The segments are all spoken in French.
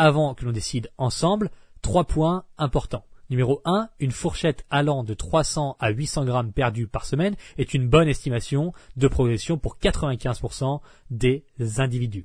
avant que l'on décide ensemble, trois points importants. Numéro 1, une fourchette allant de 300 à 800 grammes perdus par semaine est une bonne estimation de progression pour 95% des individus.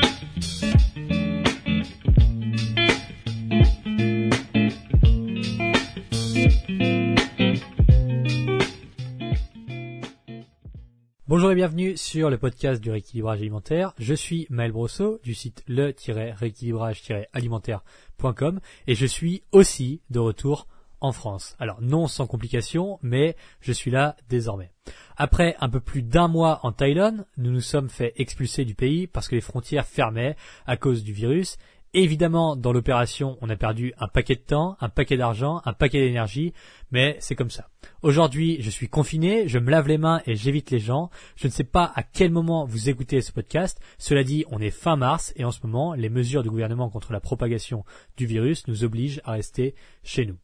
Bonjour et bienvenue sur le podcast du rééquilibrage alimentaire. Je suis Maël Brosseau du site le-rééquilibrage-alimentaire.com et je suis aussi de retour en France. Alors non sans complications, mais je suis là désormais. Après un peu plus d'un mois en Thaïlande, nous nous sommes fait expulser du pays parce que les frontières fermaient à cause du virus Évidemment, dans l'opération, on a perdu un paquet de temps, un paquet d'argent, un paquet d'énergie, mais c'est comme ça. Aujourd'hui, je suis confiné, je me lave les mains et j'évite les gens. Je ne sais pas à quel moment vous écoutez ce podcast. Cela dit, on est fin mars et en ce moment, les mesures du gouvernement contre la propagation du virus nous obligent à rester chez nous.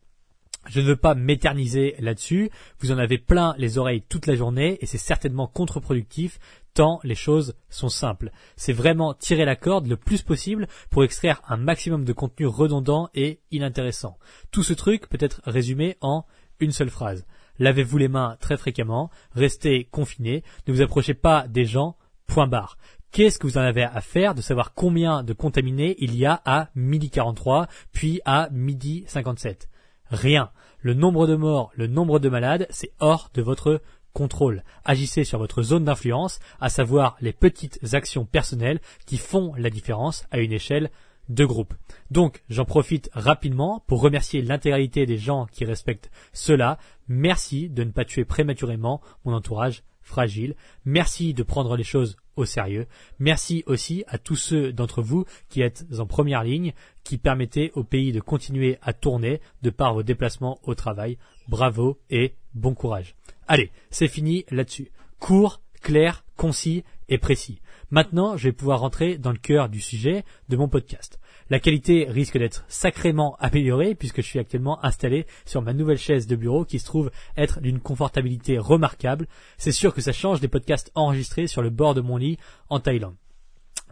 Je ne veux pas m'éterniser là-dessus. Vous en avez plein les oreilles toute la journée et c'est certainement contre-productif tant les choses sont simples. C'est vraiment tirer la corde le plus possible pour extraire un maximum de contenu redondant et inintéressant. Tout ce truc peut être résumé en une seule phrase. Lavez-vous les mains très fréquemment, restez confinés, ne vous approchez pas des gens, point barre. Qu'est-ce que vous en avez à faire de savoir combien de contaminés il y a à midi 43, puis à midi 57 Rien. Le nombre de morts, le nombre de malades, c'est hors de votre contrôle. Agissez sur votre zone d'influence, à savoir les petites actions personnelles qui font la différence à une échelle de groupe. Donc, j'en profite rapidement pour remercier l'intégralité des gens qui respectent cela. Merci de ne pas tuer prématurément mon entourage fragile. Merci de prendre les choses au sérieux. Merci aussi à tous ceux d'entre vous qui êtes en première ligne, qui permettez au pays de continuer à tourner de par vos déplacements au travail. Bravo et bon courage. Allez, c'est fini là-dessus. Court, clair, concis et précis. Maintenant, je vais pouvoir rentrer dans le cœur du sujet de mon podcast. La qualité risque d'être sacrément améliorée puisque je suis actuellement installé sur ma nouvelle chaise de bureau qui se trouve être d'une confortabilité remarquable. C'est sûr que ça change des podcasts enregistrés sur le bord de mon lit en Thaïlande.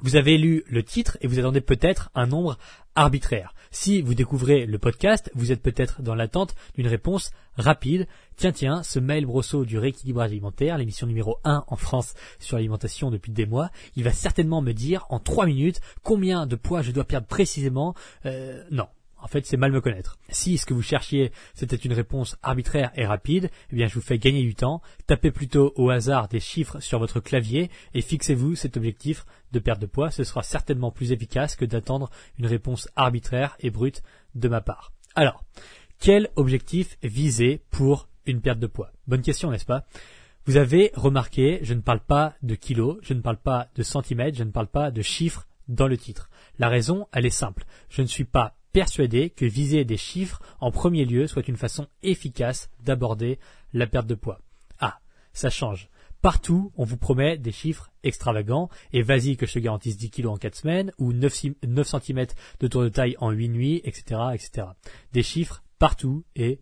Vous avez lu le titre et vous attendez peut-être un nombre arbitraire. Si vous découvrez le podcast, vous êtes peut-être dans l'attente d'une réponse rapide. Tiens, tiens, ce mail brosseau du rééquilibrage alimentaire, l'émission numéro 1 en France sur l'alimentation depuis des mois, il va certainement me dire en 3 minutes combien de poids je dois perdre précisément. Euh, non, en fait, c'est mal me connaître. Si ce que vous cherchiez, c'était une réponse arbitraire et rapide, eh bien, je vous fais gagner du temps. Tapez plutôt au hasard des chiffres sur votre clavier et fixez-vous cet objectif de perte de poids. Ce sera certainement plus efficace que d'attendre une réponse arbitraire et brute de ma part. Alors, quel objectif viser pour une perte de poids? Bonne question, n'est-ce pas? Vous avez remarqué, je ne parle pas de kilos, je ne parle pas de centimètres, je ne parle pas de chiffres dans le titre. La raison, elle est simple. Je ne suis pas persuadé que viser des chiffres en premier lieu soit une façon efficace d'aborder la perte de poids. Ah, ça change. Partout, on vous promet des chiffres extravagants, et vas-y que je te garantisse 10 kilos en 4 semaines, ou 9, cm de tour de taille en 8 nuits, etc., etc. Des chiffres partout et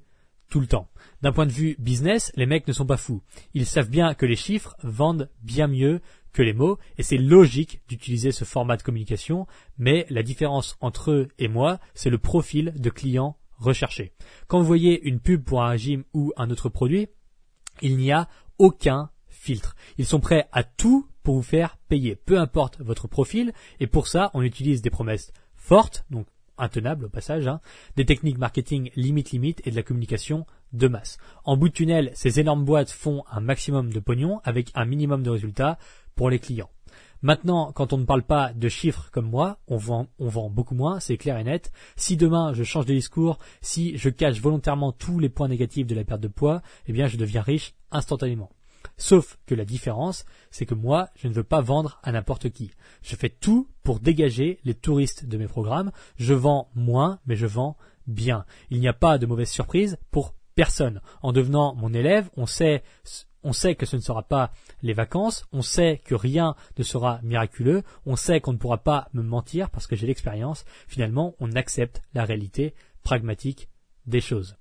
tout le temps. D'un point de vue business, les mecs ne sont pas fous. Ils savent bien que les chiffres vendent bien mieux que les mots, et c'est logique d'utiliser ce format de communication, mais la différence entre eux et moi, c'est le profil de client recherché. Quand vous voyez une pub pour un régime ou un autre produit, il n'y a aucun filtre. Ils sont prêts à tout pour vous faire payer, peu importe votre profil, et pour ça, on utilise des promesses fortes, donc intenables au passage, hein, des techniques marketing limite limite et de la communication de masse. En bout de tunnel, ces énormes boîtes font un maximum de pognon avec un minimum de résultats pour les clients. Maintenant, quand on ne parle pas de chiffres comme moi, on vend, on vend beaucoup moins, c'est clair et net. Si demain je change de discours, si je cache volontairement tous les points négatifs de la perte de poids, eh bien je deviens riche instantanément. Sauf que la différence, c'est que moi, je ne veux pas vendre à n'importe qui. Je fais tout pour dégager les touristes de mes programmes. Je vends moins, mais je vends bien. Il n'y a pas de mauvaise surprise pour personne. En devenant mon élève, on sait, on sait que ce ne sera pas les vacances, on sait que rien ne sera miraculeux, on sait qu'on ne pourra pas me mentir parce que j'ai l'expérience. Finalement, on accepte la réalité pragmatique des choses.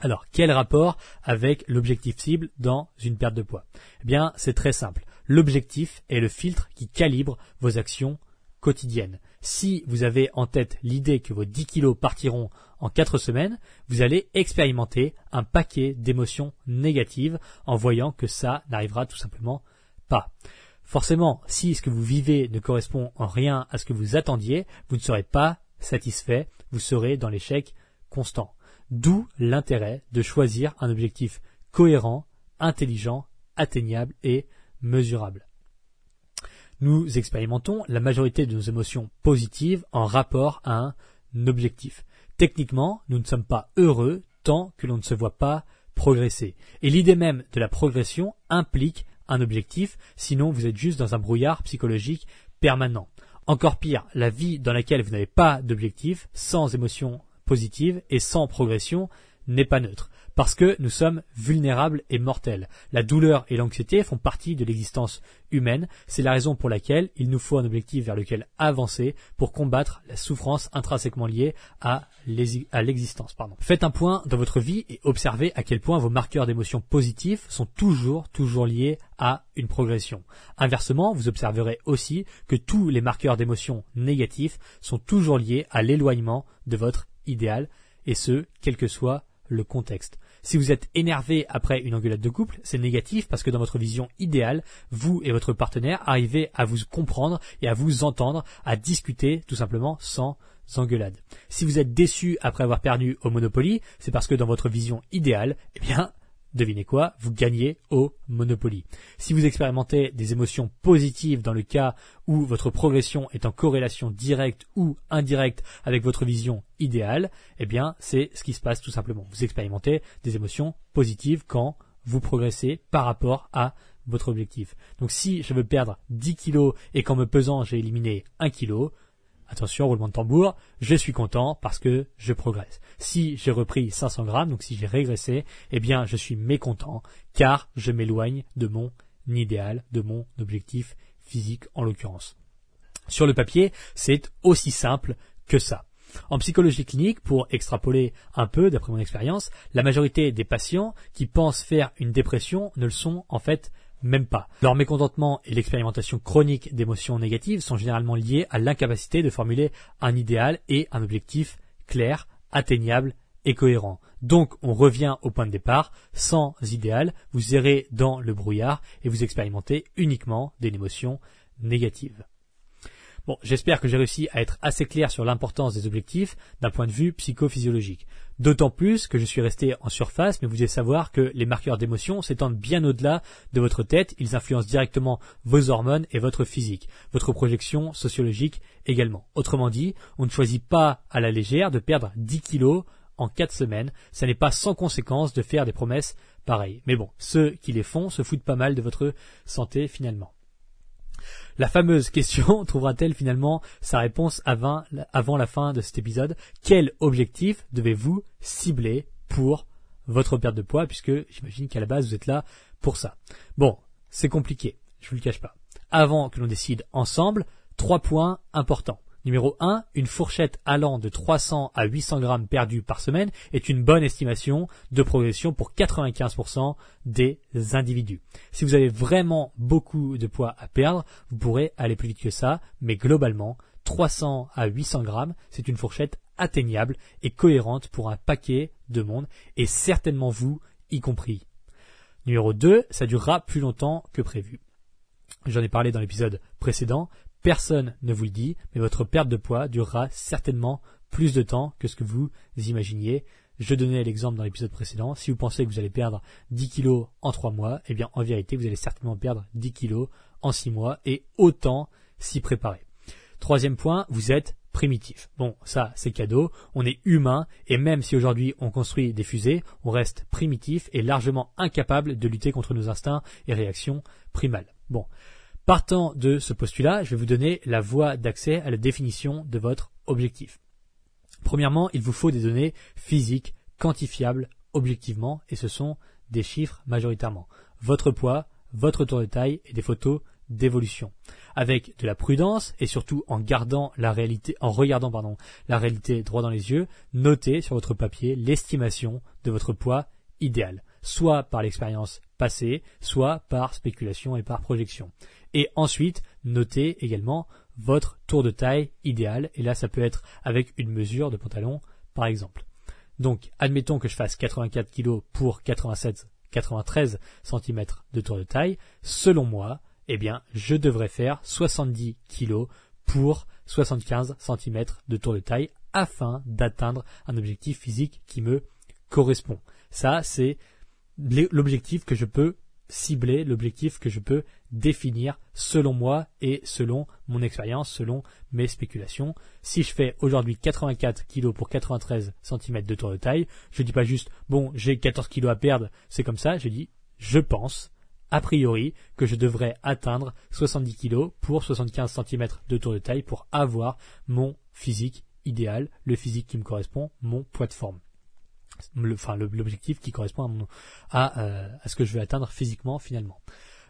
Alors, quel rapport avec l'objectif cible dans une perte de poids? Eh bien, c'est très simple. L'objectif est le filtre qui calibre vos actions quotidiennes. Si vous avez en tête l'idée que vos 10 kilos partiront en 4 semaines, vous allez expérimenter un paquet d'émotions négatives en voyant que ça n'arrivera tout simplement pas. Forcément, si ce que vous vivez ne correspond en rien à ce que vous attendiez, vous ne serez pas satisfait, vous serez dans l'échec constant. D'où l'intérêt de choisir un objectif cohérent, intelligent, atteignable et mesurable. Nous expérimentons la majorité de nos émotions positives en rapport à un objectif. Techniquement, nous ne sommes pas heureux tant que l'on ne se voit pas progresser. Et l'idée même de la progression implique un objectif, sinon vous êtes juste dans un brouillard psychologique permanent. Encore pire, la vie dans laquelle vous n'avez pas d'objectif, sans émotion positive et sans progression n'est pas neutre. Parce que nous sommes vulnérables et mortels. La douleur et l'anxiété font partie de l'existence humaine. C'est la raison pour laquelle il nous faut un objectif vers lequel avancer pour combattre la souffrance intrinsèquement liée à l'existence. Faites un point dans votre vie et observez à quel point vos marqueurs d'émotions positives sont toujours, toujours liés à une progression. Inversement, vous observerez aussi que tous les marqueurs d'émotions négatifs sont toujours liés à l'éloignement de votre idéal, et ce, quel que soit le contexte. Si vous êtes énervé après une engueulade de couple, c'est négatif parce que dans votre vision idéale, vous et votre partenaire arrivez à vous comprendre et à vous entendre, à discuter tout simplement sans engueulade. Si vous êtes déçu après avoir perdu au Monopoly, c'est parce que dans votre vision idéale, eh bien, devinez quoi, vous gagnez au Monopoly. Si vous expérimentez des émotions positives dans le cas où votre progression est en corrélation directe ou indirecte avec votre vision idéale, eh bien, c'est ce qui se passe tout simplement. Vous expérimentez des émotions positives quand vous progressez par rapport à votre objectif. Donc si je veux perdre 10 kilos et qu'en me pesant j'ai éliminé 1 kilo, attention, roulement de tambour, je suis content parce que je progresse. Si j'ai repris 500 grammes, donc si j'ai régressé, eh bien, je suis mécontent car je m'éloigne de mon idéal, de mon objectif physique en l'occurrence. Sur le papier, c'est aussi simple que ça. En psychologie clinique, pour extrapoler un peu d'après mon expérience, la majorité des patients qui pensent faire une dépression ne le sont en fait même pas. Leur mécontentement et l'expérimentation chronique d'émotions négatives sont généralement liés à l'incapacité de formuler un idéal et un objectif clair, atteignable et cohérent. Donc on revient au point de départ, sans idéal, vous errez dans le brouillard et vous expérimentez uniquement des émotions négatives. Bon, j'espère que j'ai réussi à être assez clair sur l'importance des objectifs d'un point de vue psychophysiologique. D'autant plus que je suis resté en surface, mais vous devez savoir que les marqueurs d'émotion s'étendent bien au-delà de votre tête, ils influencent directement vos hormones et votre physique, votre projection sociologique également. Autrement dit, on ne choisit pas à la légère de perdre 10 kilos en 4 semaines, ça n'est pas sans conséquence de faire des promesses pareilles. Mais bon, ceux qui les font se foutent pas mal de votre santé finalement. La fameuse question trouvera-t-elle finalement sa réponse avant, la fin de cet épisode? Quel objectif devez-vous cibler pour votre perte de poids? Puisque j'imagine qu'à la base vous êtes là pour ça. Bon, c'est compliqué, je vous le cache pas. Avant que l'on décide ensemble, trois points importants. Numéro 1, une fourchette allant de 300 à 800 grammes perdus par semaine est une bonne estimation de progression pour 95% des individus. Si vous avez vraiment beaucoup de poids à perdre, vous pourrez aller plus vite que ça, mais globalement, 300 à 800 grammes, c'est une fourchette atteignable et cohérente pour un paquet de monde, et certainement vous y compris. Numéro 2, ça durera plus longtemps que prévu. J'en ai parlé dans l'épisode précédent, Personne ne vous le dit, mais votre perte de poids durera certainement plus de temps que ce que vous imaginiez. Je donnais l'exemple dans l'épisode précédent. Si vous pensez que vous allez perdre 10 kilos en 3 mois, eh bien, en vérité, vous allez certainement perdre 10 kilos en 6 mois et autant s'y préparer. Troisième point, vous êtes primitif. Bon, ça, c'est cadeau. On est humain et même si aujourd'hui on construit des fusées, on reste primitif et largement incapable de lutter contre nos instincts et réactions primales. Bon. Partant de ce postulat, je vais vous donner la voie d'accès à la définition de votre objectif. Premièrement, il vous faut des données physiques, quantifiables, objectivement, et ce sont des chiffres majoritairement. Votre poids, votre tour de taille et des photos d'évolution. Avec de la prudence et surtout en gardant la réalité, en regardant pardon, la réalité droit dans les yeux, notez sur votre papier l'estimation de votre poids idéal, soit par l'expérience passée, soit par spéculation et par projection. Et ensuite, notez également votre tour de taille idéal, et là ça peut être avec une mesure de pantalon par exemple. Donc, admettons que je fasse 84 kg pour 87, 93 cm de tour de taille. Selon moi, eh bien, je devrais faire 70 kg pour 75 cm de tour de taille afin d'atteindre un objectif physique qui me correspond. Ça, c'est l'objectif que je peux cibler, l'objectif que je peux définir selon moi et selon mon expérience, selon mes spéculations. Si je fais aujourd'hui 84 kg pour 93 cm de tour de taille, je dis pas juste bon j'ai 14 kg à perdre, c'est comme ça, je dis je pense a priori que je devrais atteindre 70 kg pour 75 cm de tour de taille pour avoir mon physique idéal, le physique qui me correspond, mon poids de forme. L'objectif qui correspond à, euh, à ce que je veux atteindre physiquement finalement.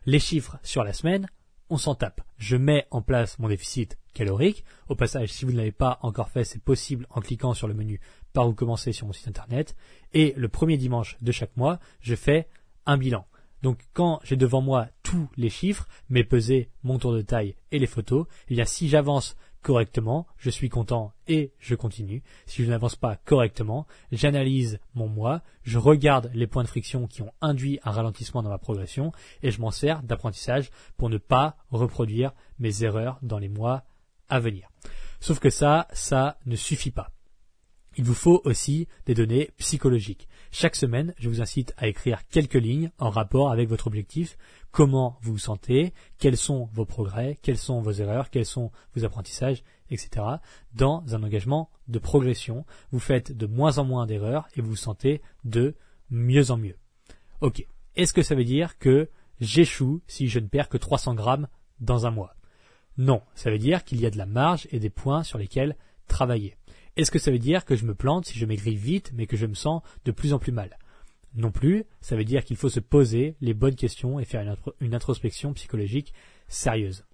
Les chiffres sur la semaine, on s'en tape. Je mets en place mon déficit calorique. Au passage, si vous ne l'avez pas encore fait, c'est possible en cliquant sur le menu par où commencer sur mon site internet. Et le premier dimanche de chaque mois, je fais un bilan. Donc quand j'ai devant moi tous les chiffres, mes pesées, mon tour de taille et les photos, y a si j'avance correctement, je suis content et je continue. Si je n'avance pas correctement, j'analyse mon mois, je regarde les points de friction qui ont induit un ralentissement dans ma progression et je m'en sers d'apprentissage pour ne pas reproduire mes erreurs dans les mois à venir. Sauf que ça, ça ne suffit pas. Il vous faut aussi des données psychologiques. Chaque semaine, je vous incite à écrire quelques lignes en rapport avec votre objectif, comment vous vous sentez, quels sont vos progrès, quelles sont vos erreurs, quels sont vos apprentissages, etc. Dans un engagement de progression, vous faites de moins en moins d'erreurs et vous vous sentez de mieux en mieux. Ok. Est-ce que ça veut dire que j'échoue si je ne perds que 300 grammes dans un mois? Non. Ça veut dire qu'il y a de la marge et des points sur lesquels travailler. Est-ce que ça veut dire que je me plante si je maigris vite mais que je me sens de plus en plus mal? Non plus, ça veut dire qu'il faut se poser les bonnes questions et faire une, introspection psychologique sérieuse.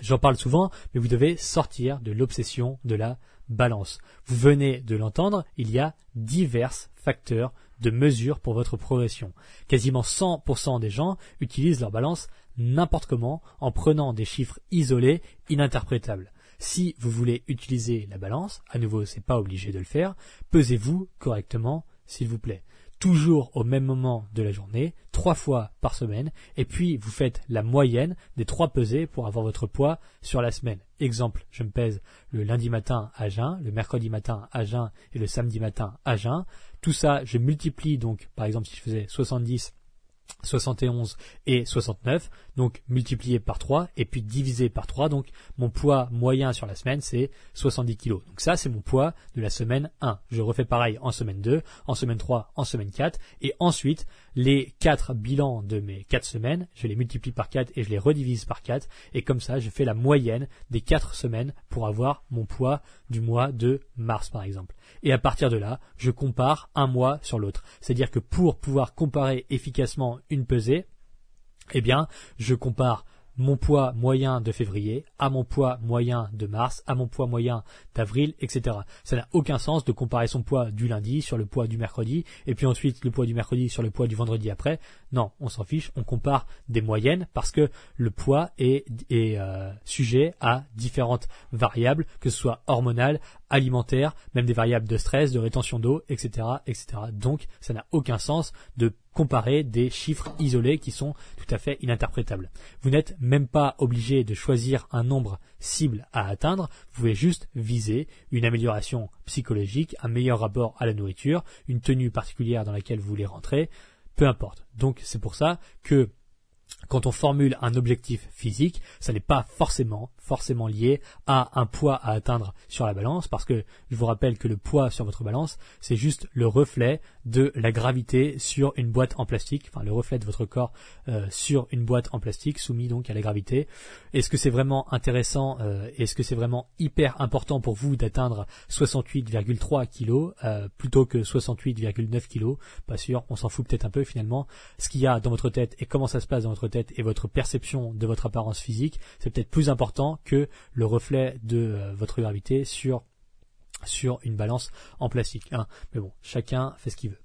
J'en parle souvent, mais vous devez sortir de l'obsession de la balance. Vous venez de l'entendre, il y a divers facteurs de mesure pour votre progression. Quasiment 100% des gens utilisent leur balance n'importe comment en prenant des chiffres isolés, ininterprétables. Si vous voulez utiliser la balance, à nouveau, c'est pas obligé de le faire, pesez-vous correctement, s'il vous plaît. Toujours au même moment de la journée, trois fois par semaine, et puis vous faites la moyenne des trois pesées pour avoir votre poids sur la semaine. Exemple, je me pèse le lundi matin à jeun, le mercredi matin à jeun et le samedi matin à jeun. Tout ça, je multiplie donc, par exemple, si je faisais 70 71 et 69, donc multiplié par 3 et puis divisé par 3, donc mon poids moyen sur la semaine c'est 70 kg. Donc ça c'est mon poids de la semaine 1. Je refais pareil en semaine 2, en semaine 3, en semaine 4 et ensuite les 4 bilans de mes 4 semaines, je les multiplie par 4 et je les redivise par 4 et comme ça je fais la moyenne des 4 semaines pour avoir mon poids du mois de mars par exemple. Et à partir de là, je compare un mois sur l'autre. C'est-à-dire que pour pouvoir comparer efficacement une pesée, eh bien, je compare mon poids moyen de février à mon poids moyen de mars, à mon poids moyen d'avril, etc. Ça n'a aucun sens de comparer son poids du lundi sur le poids du mercredi, et puis ensuite le poids du mercredi sur le poids du vendredi après. Non, on s'en fiche, on compare des moyennes parce que le poids est, euh, sujet à différentes variables, que ce soit hormonales, alimentaires, même des variables de stress, de rétention d'eau, etc., etc. Donc, ça n'a aucun sens de comparer des chiffres isolés qui sont tout à fait ininterprétables. Vous n'êtes même pas obligé de choisir un nombre cible à atteindre, vous pouvez juste viser une amélioration psychologique, un meilleur rapport à la nourriture, une tenue particulière dans laquelle vous voulez rentrer, peu importe. Donc c'est pour ça que quand on formule un objectif physique, ça n'est pas forcément forcément lié à un poids à atteindre sur la balance parce que je vous rappelle que le poids sur votre balance, c'est juste le reflet de la gravité sur une boîte en plastique, enfin le reflet de votre corps euh, sur une boîte en plastique soumis donc à la gravité. Est-ce que c'est vraiment intéressant euh, Est-ce que c'est vraiment hyper important pour vous d'atteindre 68,3 kg euh, plutôt que 68,9 kg Pas sûr, on s'en fout peut-être un peu finalement. Ce qu'il y a dans votre tête et comment ça se passe dans votre tête et votre perception de votre apparence physique, c'est peut-être plus important que le reflet de euh, votre gravité sur sur une balance en plastique. Hein. Mais bon, chacun fait ce qu'il veut.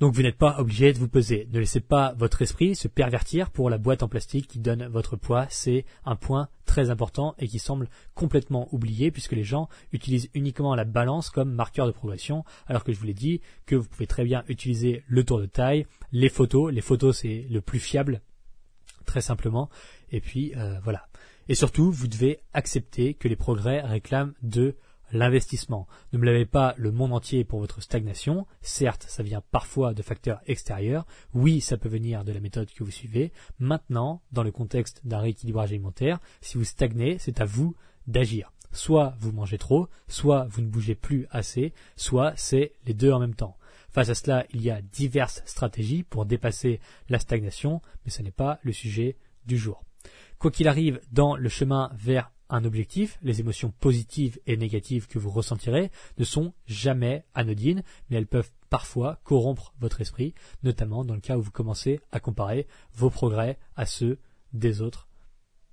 Donc vous n'êtes pas obligé de vous peser. Ne laissez pas votre esprit se pervertir pour la boîte en plastique qui donne votre poids. C'est un point très important et qui semble complètement oublié puisque les gens utilisent uniquement la balance comme marqueur de progression alors que je vous l'ai dit que vous pouvez très bien utiliser le tour de taille, les photos. Les photos c'est le plus fiable très simplement. Et puis euh, voilà. Et surtout, vous devez accepter que les progrès réclament de l'investissement. Ne me lavez pas le monde entier pour votre stagnation. Certes, ça vient parfois de facteurs extérieurs. Oui, ça peut venir de la méthode que vous suivez. Maintenant, dans le contexte d'un rééquilibrage alimentaire, si vous stagnez, c'est à vous d'agir. Soit vous mangez trop, soit vous ne bougez plus assez, soit c'est les deux en même temps. Face à cela, il y a diverses stratégies pour dépasser la stagnation, mais ce n'est pas le sujet du jour. Quoi qu'il arrive dans le chemin vers un objectif, les émotions positives et négatives que vous ressentirez ne sont jamais anodines, mais elles peuvent parfois corrompre votre esprit, notamment dans le cas où vous commencez à comparer vos progrès à ceux des autres.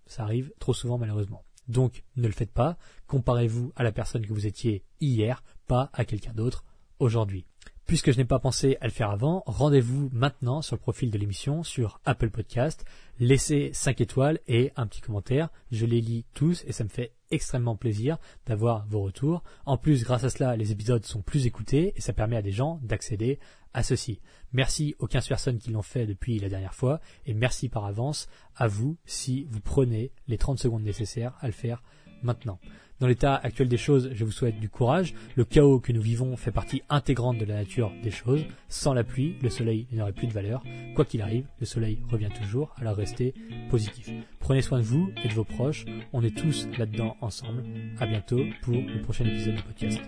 Ça arrive trop souvent malheureusement. Donc ne le faites pas, comparez-vous à la personne que vous étiez hier, pas à quelqu'un d'autre aujourd'hui. Puisque je n'ai pas pensé à le faire avant, rendez-vous maintenant sur le profil de l'émission sur Apple Podcast. Laissez 5 étoiles et un petit commentaire. Je les lis tous et ça me fait extrêmement plaisir d'avoir vos retours. En plus, grâce à cela, les épisodes sont plus écoutés et ça permet à des gens d'accéder à ceci. Merci aux 15 personnes qui l'ont fait depuis la dernière fois et merci par avance à vous si vous prenez les 30 secondes nécessaires à le faire maintenant. Dans l'état actuel des choses, je vous souhaite du courage. Le chaos que nous vivons fait partie intégrante de la nature des choses. Sans la pluie, le soleil n'aurait plus de valeur. Quoi qu'il arrive, le soleil revient toujours, alors restez positif. Prenez soin de vous et de vos proches. On est tous là-dedans ensemble. À bientôt pour le prochain épisode du podcast.